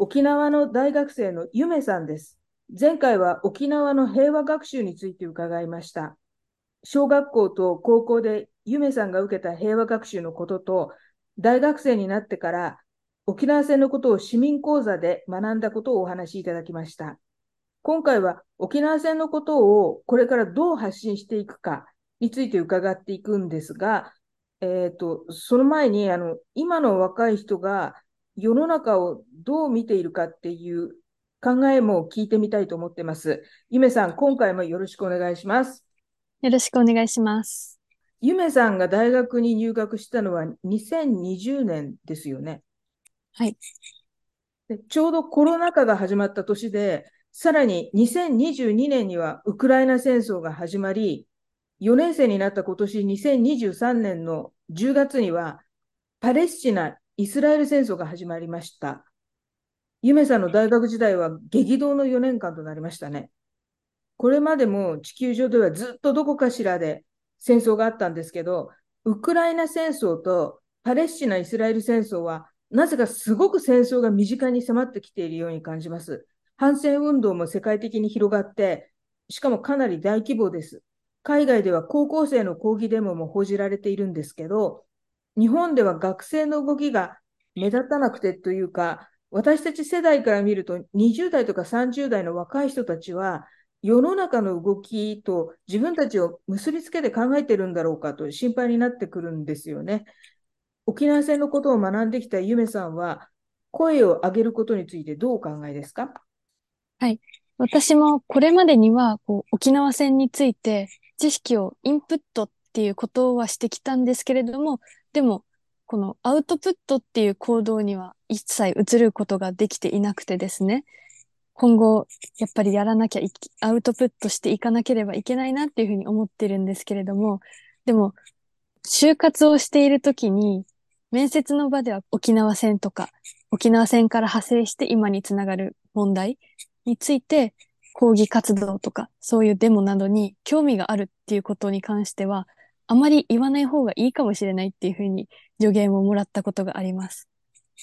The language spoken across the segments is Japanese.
沖縄の大学生のゆめさんです。前回は沖縄の平和学習について伺いました。小学校と高校でゆめさんが受けた平和学習のことと、大学生になってから沖縄戦のことを市民講座で学んだことをお話しいただきました。今回は沖縄戦のことをこれからどう発信していくかについて伺っていくんですが、えっ、ー、と、その前に、あの、今の若い人が世の中をどう見ているかっていう考えも聞いてみたいと思ってます。ゆめさん、今回もよろしくお願いします。よろしくお願いします。ゆめさんが大学に入学したのは2020年ですよね。はい。でちょうどコロナ禍が始まった年で、さらに2022年にはウクライナ戦争が始まり、4年生になった今年2023年の10月には、パレスチナ・イスラエル戦争が始まりました。ゆめさんの大学時代は激動の4年間となりましたね。これまでも地球上ではずっとどこかしらで戦争があったんですけど、ウクライナ戦争とパレスチナ・イスラエル戦争は、なぜかすごく戦争が身近に迫ってきているように感じます。反戦運動も世界的に広がって、しかもかなり大規模です。海外では高校生の抗議デモも報じられているんですけど、日本では学生の動きが目立たなくてというか、私たち世代から見ると20代とか30代の若い人たちは世の中の動きと自分たちを結びつけて考えてるんだろうかと心配になってくるんですよね。沖縄戦のことを学んできたゆめさんは声を上げることについてどうお考えですか？はい。私もこれまでにはこう沖縄戦について知識をインプットっていうことはしてきたんですけれども、でも、このアウトプットっていう行動には一切移ることができていなくてですね、今後、やっぱりやらなきゃアウトプットしていかなければいけないなっていうふうに思ってるんですけれども、でも、就活をしているときに、面接の場では沖縄戦とか、沖縄戦から派生して今につながる問題について抗議活動とか、そういうデモなどに興味があるっていうことに関しては、あまり言わない方がいいかもしれないっていうふうに助言をもらったことがあります。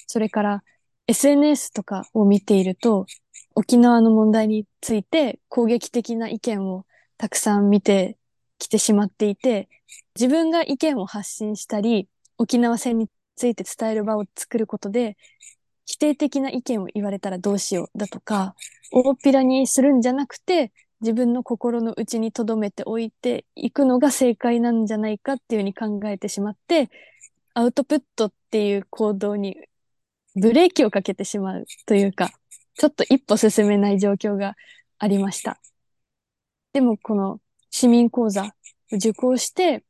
それから、SNS とかを見ていると、沖縄の問題について攻撃的な意見をたくさん見てきてしまっていて、自分が意見を発信したり、沖縄戦について伝える場を作ることで、否定的な意見を言われたらどうしようだとか、大っぴらにするんじゃなくて、自分の心の内に留めておいていくのが正解なんじゃないかっていうふうに考えてしまって、アウトプットっていう行動にブレーキをかけてしまうというか、ちょっと一歩進めない状況がありました。でもこの市民講座受講して、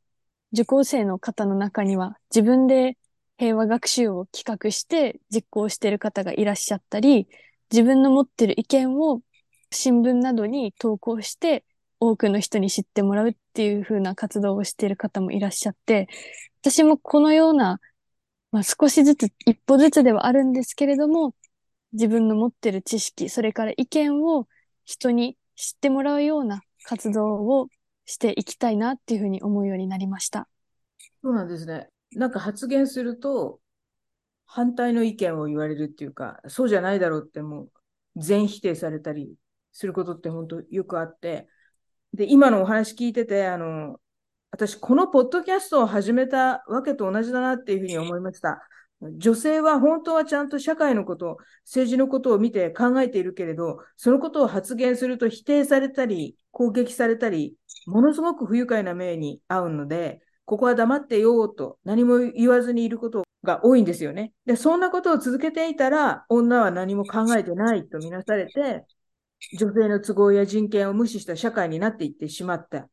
受講生の方の中には自分で平和学習を企画して実行している方がいらっしゃったり、自分の持ってる意見を新聞などに投稿して多くの人に知ってもらうっていう風な活動をしている方もいらっしゃって、私もこのような、まあ、少しずつ、一歩ずつではあるんですけれども、自分の持ってる知識、それから意見を人に知ってもらうような活動をしていきたいなっていうふうに思うようになりました。そうなんですね。なんか発言すると、反対の意見を言われるっていうか、そうじゃないだろうってもう全否定されたりすることって本当よくあって、で、今のお話聞いてて、あの、私、このポッドキャストを始めたわけと同じだなっていうふうに思いました。女性は本当はちゃんと社会のこと、政治のことを見て考えているけれど、そのことを発言すると否定されたり、攻撃されたり、ものすごく不愉快な目に遭うので、ここは黙ってようと何も言わずにいることが多いんですよね。で、そんなことを続けていたら、女は何も考えてないとみなされて、女性の都合や人権を無視した社会になっていってしまった。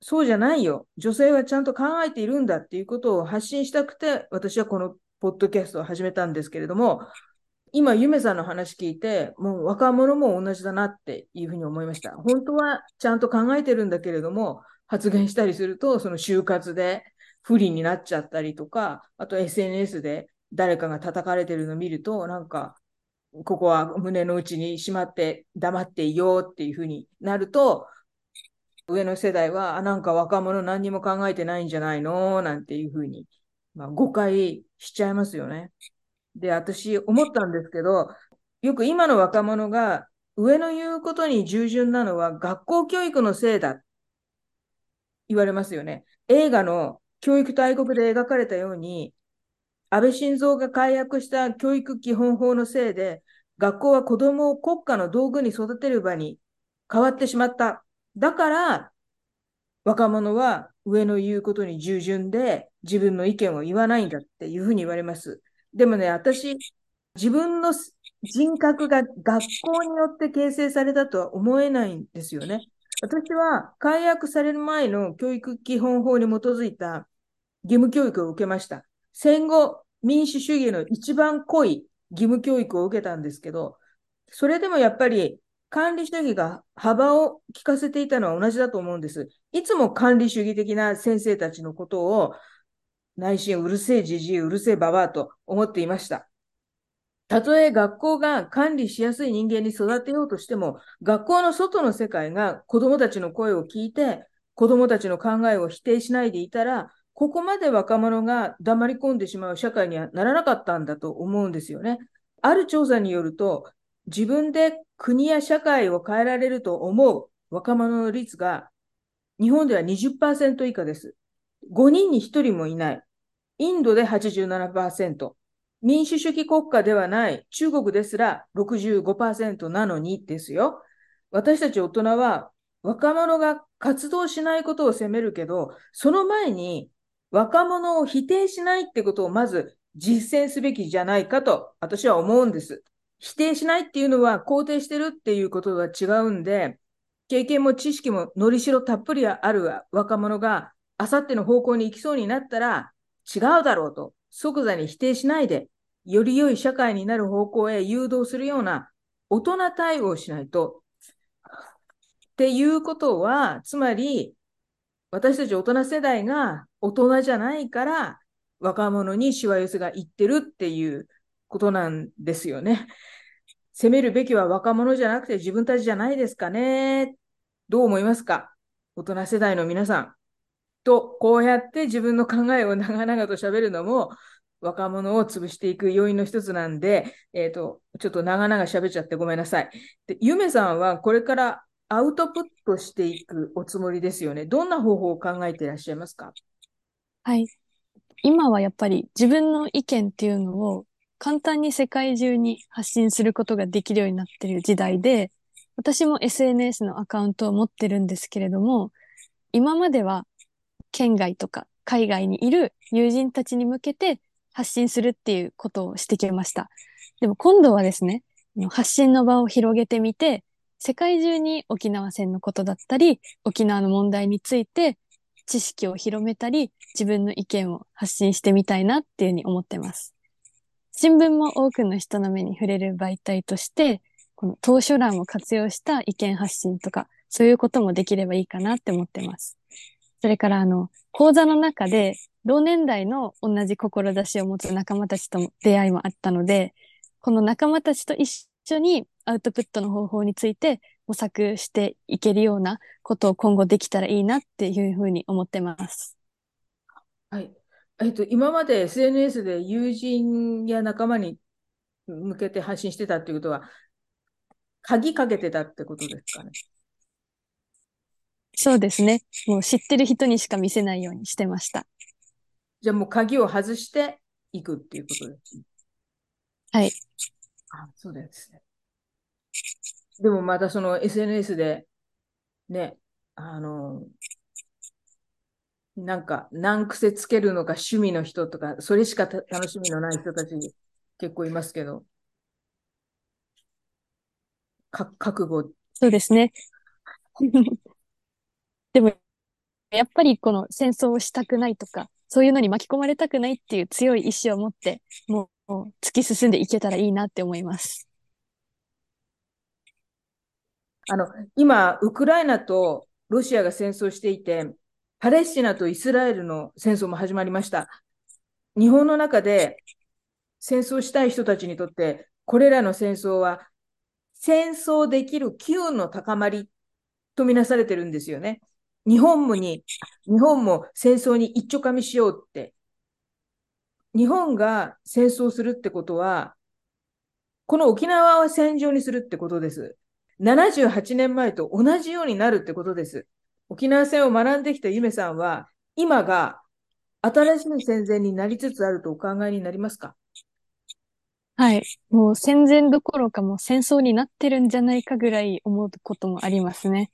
そうじゃないよ。女性はちゃんと考えているんだっていうことを発信したくて、私はこのポッドキャストを始めたんですけれども、今、ゆめさんの話聞いて、もう若者も同じだなっていうふうに思いました。本当はちゃんと考えてるんだけれども、発言したりすると、その就活で不利になっちゃったりとか、あと SNS で誰かが叩かれてるのを見ると、なんか、ここは胸の内にしまって黙っていようっていうふうになると、上の世代は、あ、なんか若者何にも考えてないんじゃないの？なんていうふうに、まあ、誤解しちゃいますよね。で、私思ったんですけど、よく今の若者が上の言うことに従順なのは学校教育のせいだ言われますよね。映画の教育大国で描かれたように、安倍晋三が解約した教育基本法のせいで、学校は子供を国家の道具に育てる場に変わってしまった。だから、若者は上の言うことに従順で自分の意見を言わないんだっていうふうに言われます。でもね、私、自分の人格が学校によって形成されたとは思えないんですよね。私は解約される前の教育基本法に基づいた義務教育を受けました。戦後、民主主義の一番濃い義務教育を受けたんですけど、それでもやっぱり管理主義が幅を利かせていたのは同じだと思うんです。いつも管理主義的な先生たちのことを内心うるせえじじい、うるせえばばあと思っていました。たとえ学校が管理しやすい人間に育てようとしても、学校の外の世界が子供たちの声を聞いて、子供たちの考えを否定しないでいたら、ここまで若者が黙り込んでしまう社会にはならなかったんだと思うんですよね。ある調査によると、自分で国や社会を変えられると思う若者の率が日本では20%以下です。5人に1人もいない。インドで87%。民主主義国家ではない中国ですら65%なのにですよ。私たち大人は若者が活動しないことを責めるけど、その前に若者を否定しないってことをまず実践すべきじゃないかと私は思うんです。否定しないっていうのは肯定してるっていうことは違うんで、経験も知識ものりしろたっぷりある若者があさっての方向に行きそうになったら違うだろうと即座に否定しないで、より良い社会になる方向へ誘導するような大人対応をしないと。っていうことは、つまり、私たち大人世代が大人じゃないから若者にしわ寄せがいってるっていうことなんですよね。責めるべきは若者じゃなくて自分たちじゃないですかね。どう思いますか？大人世代の皆さん。と、こうやって自分の考えを長々と喋るのも、若者を潰していく要因の一つなんで、えっ、ー、と、ちょっと長々喋っちゃってごめんなさい。で、ゆめさんはこれからアウトプットしていくおつもりですよね。どんな方法を考えていらっしゃいますか？はい。今はやっぱり自分の意見っていうのを簡単に世界中に発信することができるようになってる時代で、私も SNS のアカウントを持ってるんですけれども、今までは県外とか海外にいる友人たちに向けて発信するっていうことをしてきました。でも今度はですね、発信の場を広げてみて、世界中に沖縄戦のことだったり、沖縄の問題について知識を広めたり、自分の意見を発信してみたいなっていうふうに思ってます。新聞も多くの人の目に触れる媒体として、この当書欄を活用した意見発信とか、そういうこともできればいいかなって思ってます。それからあの、講座の中で同年代の同じ志を持つ仲間たちとも出会いもあったので、この仲間たちと一緒にアウトプットの方法について模索していけるようなことを今後できたらいいなっていうふうに思ってます。はい。えっと、今まで SNS で友人や仲間に向けて発信してたっていうことは、鍵かけてたってことですかね？そうですね。もう知ってる人にしか見せないようにしてました。じゃあもう鍵を外していくっていうことですね。はい。あ、そうですね。でもまたその SNS で、ね、あの、なんか難癖つけるのか趣味の人とか、それしか楽しみのない人たち結構いますけど、か覚悟。そうですね。でも、やっぱりこの戦争をしたくないとか、そういうのに巻き込まれたくないっていう強い意志を持って、もう突き進んでいけたらいいなって思います。あの、今、ウクライナとロシアが戦争していて、パレスチナとイスラエルの戦争も始まりました。日本の中で戦争したい人たちにとって、これらの戦争は戦争できる機運の高まりとみなされてるんですよね。日本もに、日本も戦争に一丁かみしようって。日本が戦争するってことは、この沖縄を戦場にするってことです。78年前と同じようになるってことです。沖縄戦を学んできたゆめさんは、今が新しい戦前になりつつあるとお考えになりますか？はい。もう戦前どころかもう戦争になってるんじゃないかぐらい思うこともありますね。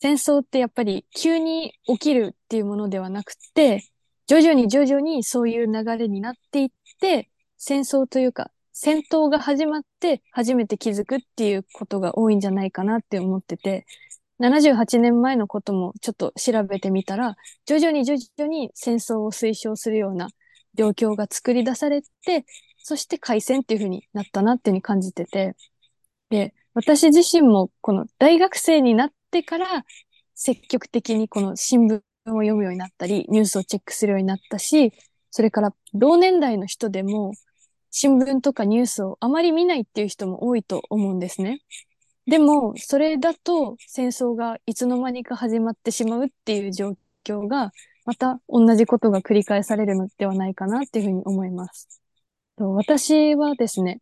戦争ってやっぱり急に起きるっていうものではなくて、徐々に徐々にそういう流れになっていって、戦争というか戦闘が始まって初めて気づくっていうことが多いんじゃないかなって思ってて、78年前のこともちょっと調べてみたら、徐々に徐々に戦争を推奨するような状況が作り出されて、そして開戦っていう風になったなっていうふうに感じてて、で、私自身もこの大学生になってから積極的にこの新聞を読むようになったり、ニュースをチェックするようになったし、それから同年代の人でも新聞とかニュースをあまり見ないっていう人も多いと思うんですね。でも、それだと戦争がいつの間にか始まってしまうっていう状況が、また同じことが繰り返されるのではないかなっていうふうに思います。私はですね、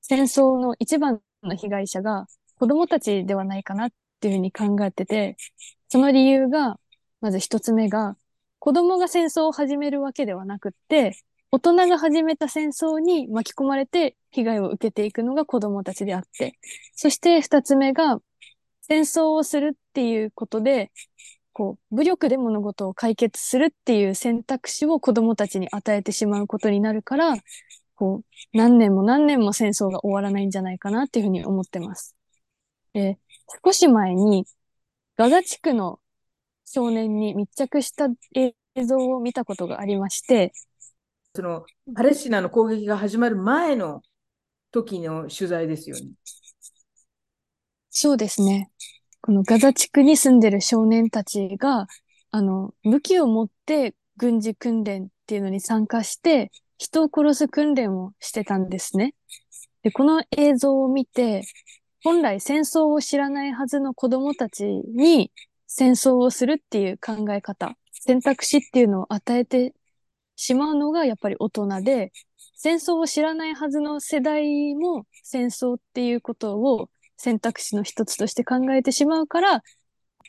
戦争の一番の被害者が子供たちではないかなっていうふうに考えてて、その理由が、まず一つ目が、子供が戦争を始めるわけではなくって、大人が始めた戦争に巻き込まれて被害を受けていくのが子供たちであって、そして二つ目が、戦争をするっていうことで、こう、武力で物事を解決するっていう選択肢を子供たちに与えてしまうことになるから、こう、何年も何年も戦争が終わらないんじゃないかなっていうふうに思ってます。で、少し前に、ガザ地区の少年に密着した映像を見たことがありまして、そのパレスチナの攻撃が始まる前の時の取材ですよね。そうですね。このガザ地区に住んでる少年たちが、あの、武器を持って軍事訓練っていうのに参加して、人を殺す訓練をしてたんですね。で、この映像を見て、本来戦争を知らないはずの子供たちに戦争をするっていう考え方、選択肢っていうのを与えてしまうのがやっぱり大人で、戦争を知らないはずの世代も戦争っていうことを選択肢の一つとして考えてしまうから、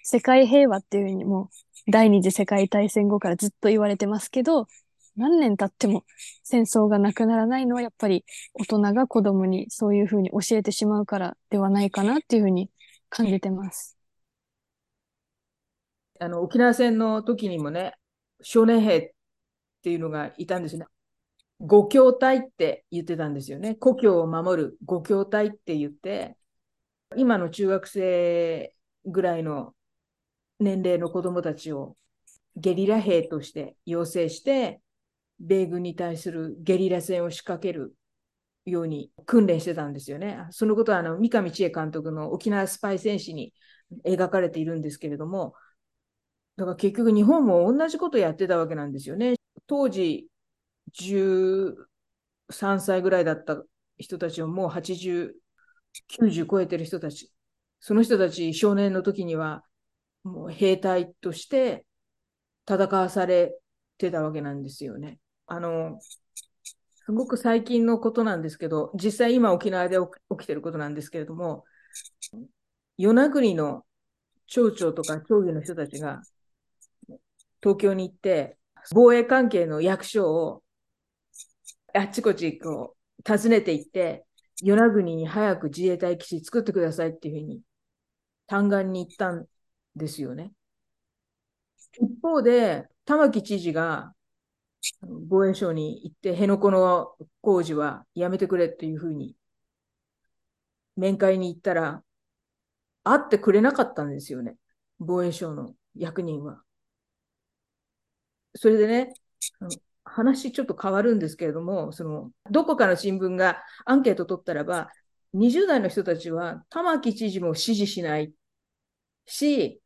世界平和っていうふうにも第二次世界大戦後からずっと言われてますけど、何年経っても戦争がなくならないのはやっぱり大人が子供にそういうふうに教えてしまうからではないかなっていうふうに感じてます。あの沖縄戦の時にもね、少年兵っていうのがいたんですね。五教隊って言ってたんですよね。故郷を守る五教隊って言って、今の中学生ぐらいの年齢の子供たちをゲリラ兵として養成して、米軍に対するゲリラ戦を仕掛けるように訓練してたんですよね。そのことはあの三上千恵監督の沖縄スパイ戦士に描かれているんですけれども、だから結局日本も同じことやってたわけなんですよね。当時13歳ぐらいだった人たちをもう80、90超えてる人たち、その人たち少年の時にはもう兵隊として戦わされてたわけなんですよね。あの、すごく最近のことなんですけど、実際今沖縄で起きてることなんですけれども、与那国の町長とか町議の人たちが東京に行って、防衛関係の役所をあっちこっちこう訪ねていって、与那国に早く自衛隊基地作ってくださいっていうふうに嘆願に行ったんですよね。一方で、玉城知事が防衛省に行って、辺野古の工事はやめてくれっていうふうに面会に行ったら、会ってくれなかったんですよね。防衛省の役人は。それでね、話ちょっと変わるんですけれども、そのどこかの新聞がアンケート取ったらば、20代の人たちは玉城知事も支持しないし、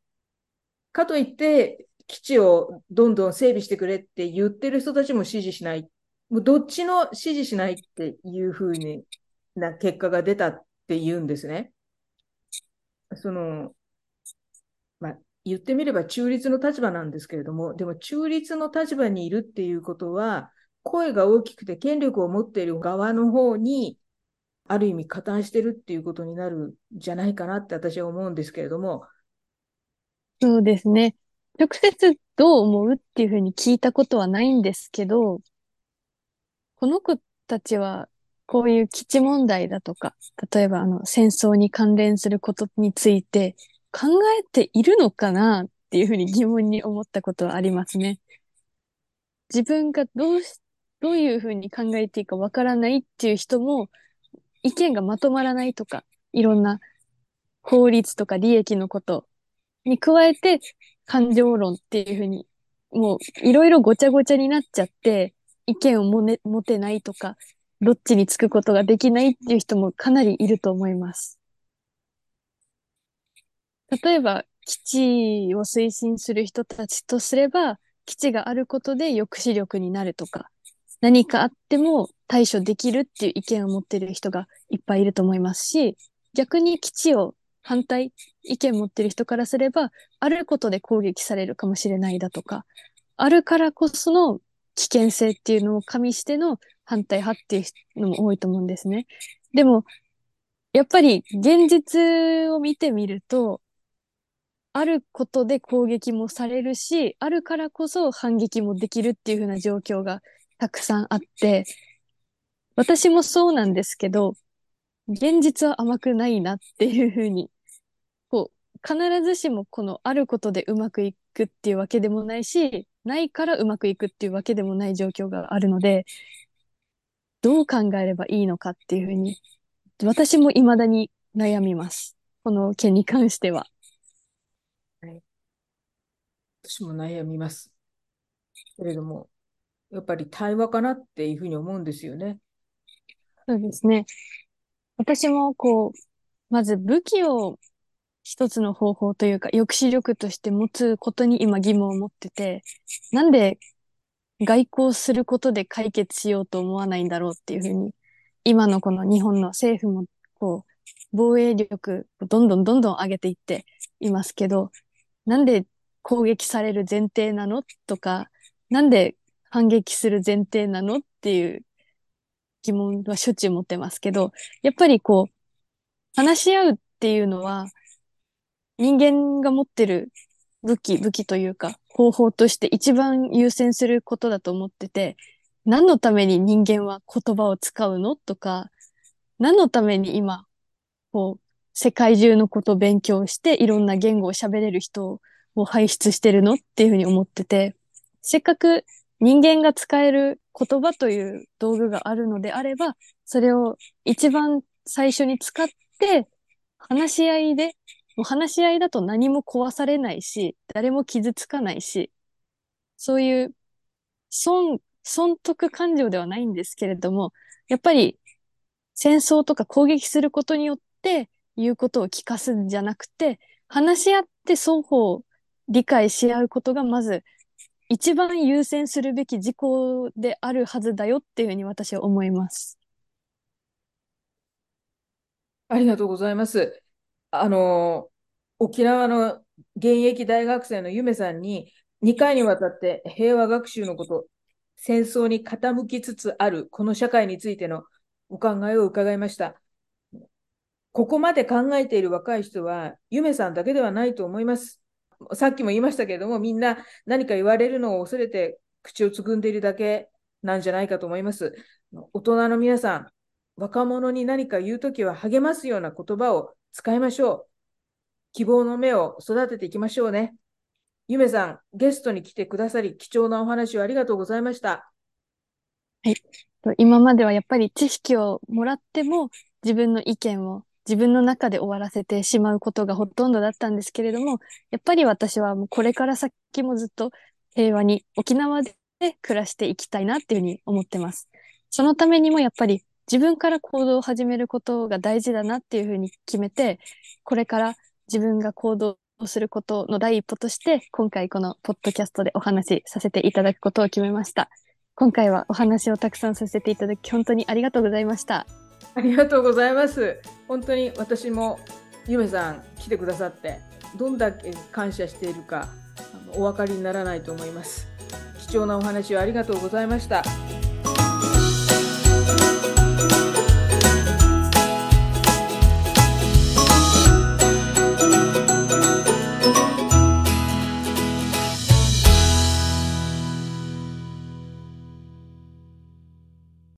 かといって基地をどんどん整備してくれって言ってる人たちも支持しない。もうどっちの支持しないっていうふうにな結果が出たって言うんですね。その、言ってみれば中立の立場なんですけれども、でも中立の立場にいるっていうことは、声が大きくて権力を持っている側の方に、ある意味加担してるっていうことになるんじゃないかなって私は思うんですけれども。そうですね。直接どう思うっていうふうに聞いたことはないんですけど、この子たちはこういう基地問題だとか、例えばあの戦争に関連することについて考えているのかなっていうふうに疑問に思ったことはありますね。自分がどうし、どういうふうに考えていいかわからないっていう人も、意見がまとまらないとか、いろんな法律とか利益のことに加えて、感情論っていうふうに、もういろいろごちゃごちゃになっちゃって、意見をも、ね、持てないとか、どっちにつくことができないっていう人もかなりいると思います。例えば、基地を推進する人たちとすれば、基地があることで抑止力になるとか、何かあっても対処できるっていう意見を持ってる人がいっぱいいると思いますし、逆に基地を反対意見持ってる人からすれば、あることで攻撃されるかもしれないだとか、あるからこその危険性っていうのを加味しての反対派っていうのも多いと思うんですね。でも、やっぱり現実を見てみると、あることで攻撃もされるし、あるからこそ反撃もできるっていう風な状況がたくさんあって、私もそうなんですけど、現実は甘くないなっていう風に、こう、必ずしもこのあることでうまくいくっていうわけでもないし、ないからうまくいくっていうわけでもない状況があるので、どう考えればいいのかっていう風に、私も未だに悩みます。この件に関しては。私も悩みます。けれども、やっぱり対話かなっていうふうに思うんですよね。そうですね。私もこう、まず武器を一つの方法というか、抑止力として持つことに今疑問を持ってて、なんで外交することで解決しようと思わないんだろうっていうふうに、今のこの日本の政府も、こう、防衛力をどんどんどんどん上げていっていますけど、なんで攻撃される前提なの？とか、なんで反撃する前提なの？っていう疑問はしょっちゅう持ってますけど、やっぱりこう、話し合うっていうのは、人間が持ってる武器、武器というか、方法として一番優先することだと思ってて、何のために人間は言葉を使うの？とか、何のために今、こう、世界中のことを勉強していろんな言語を喋れる人を輩出してるのっていうふうに思ってて、せっかく人間が使える言葉という道具があるのであれば、それを一番最初に使って、話し合いで、もう話し合いだと何も壊されないし、誰も傷つかないし、そういう損、損得感情ではないんですけれども、やっぱり戦争とか攻撃することによって言うことを聞かすんじゃなくて、話し合って双方理解し合うことがまず一番優先するべき事項であるはずだよっていうふうに私は思います。ありがとうございます。あの、沖縄の現役大学生のゆめさんに2回にわたって平和学習のこと、戦争に傾きつつあるこの社会についてのお考えを伺いました。ここまで考えている若い人は、ゆめさんだけではないと思います。さっきも言いましたけれども、みんな何か言われるのを恐れて口をつぐんでいるだけなんじゃないかと思います。大人の皆さん、若者に何か言うときは励ますような言葉を使いましょう。希望の目を育てていきましょうね。ゆめさん、ゲストに来てくださり、貴重なお話をありがとうございました。はい。今まではやっぱり知識をもらっても自分の意見を自分の中で終わらせてしまうことがほとんどだったんですけれども、やっぱり私はもうこれから先もずっと平和に、沖縄で暮らしていきたいなっていうふうに思ってます。そのためにもやっぱり自分から行動を始めることが大事だなっていうふうに決めて、これから自分が行動をすることの第一歩として、今回このポッドキャストでお話しさせていただくことを決めました。今回はお話をたくさんさせていただき、本当にありがとうございました。ありがとうございます。本当に私もゆめさん来てくださって、どんだけ感謝しているかあのお分かりにならないと思います。貴重なお話をありがとうございました。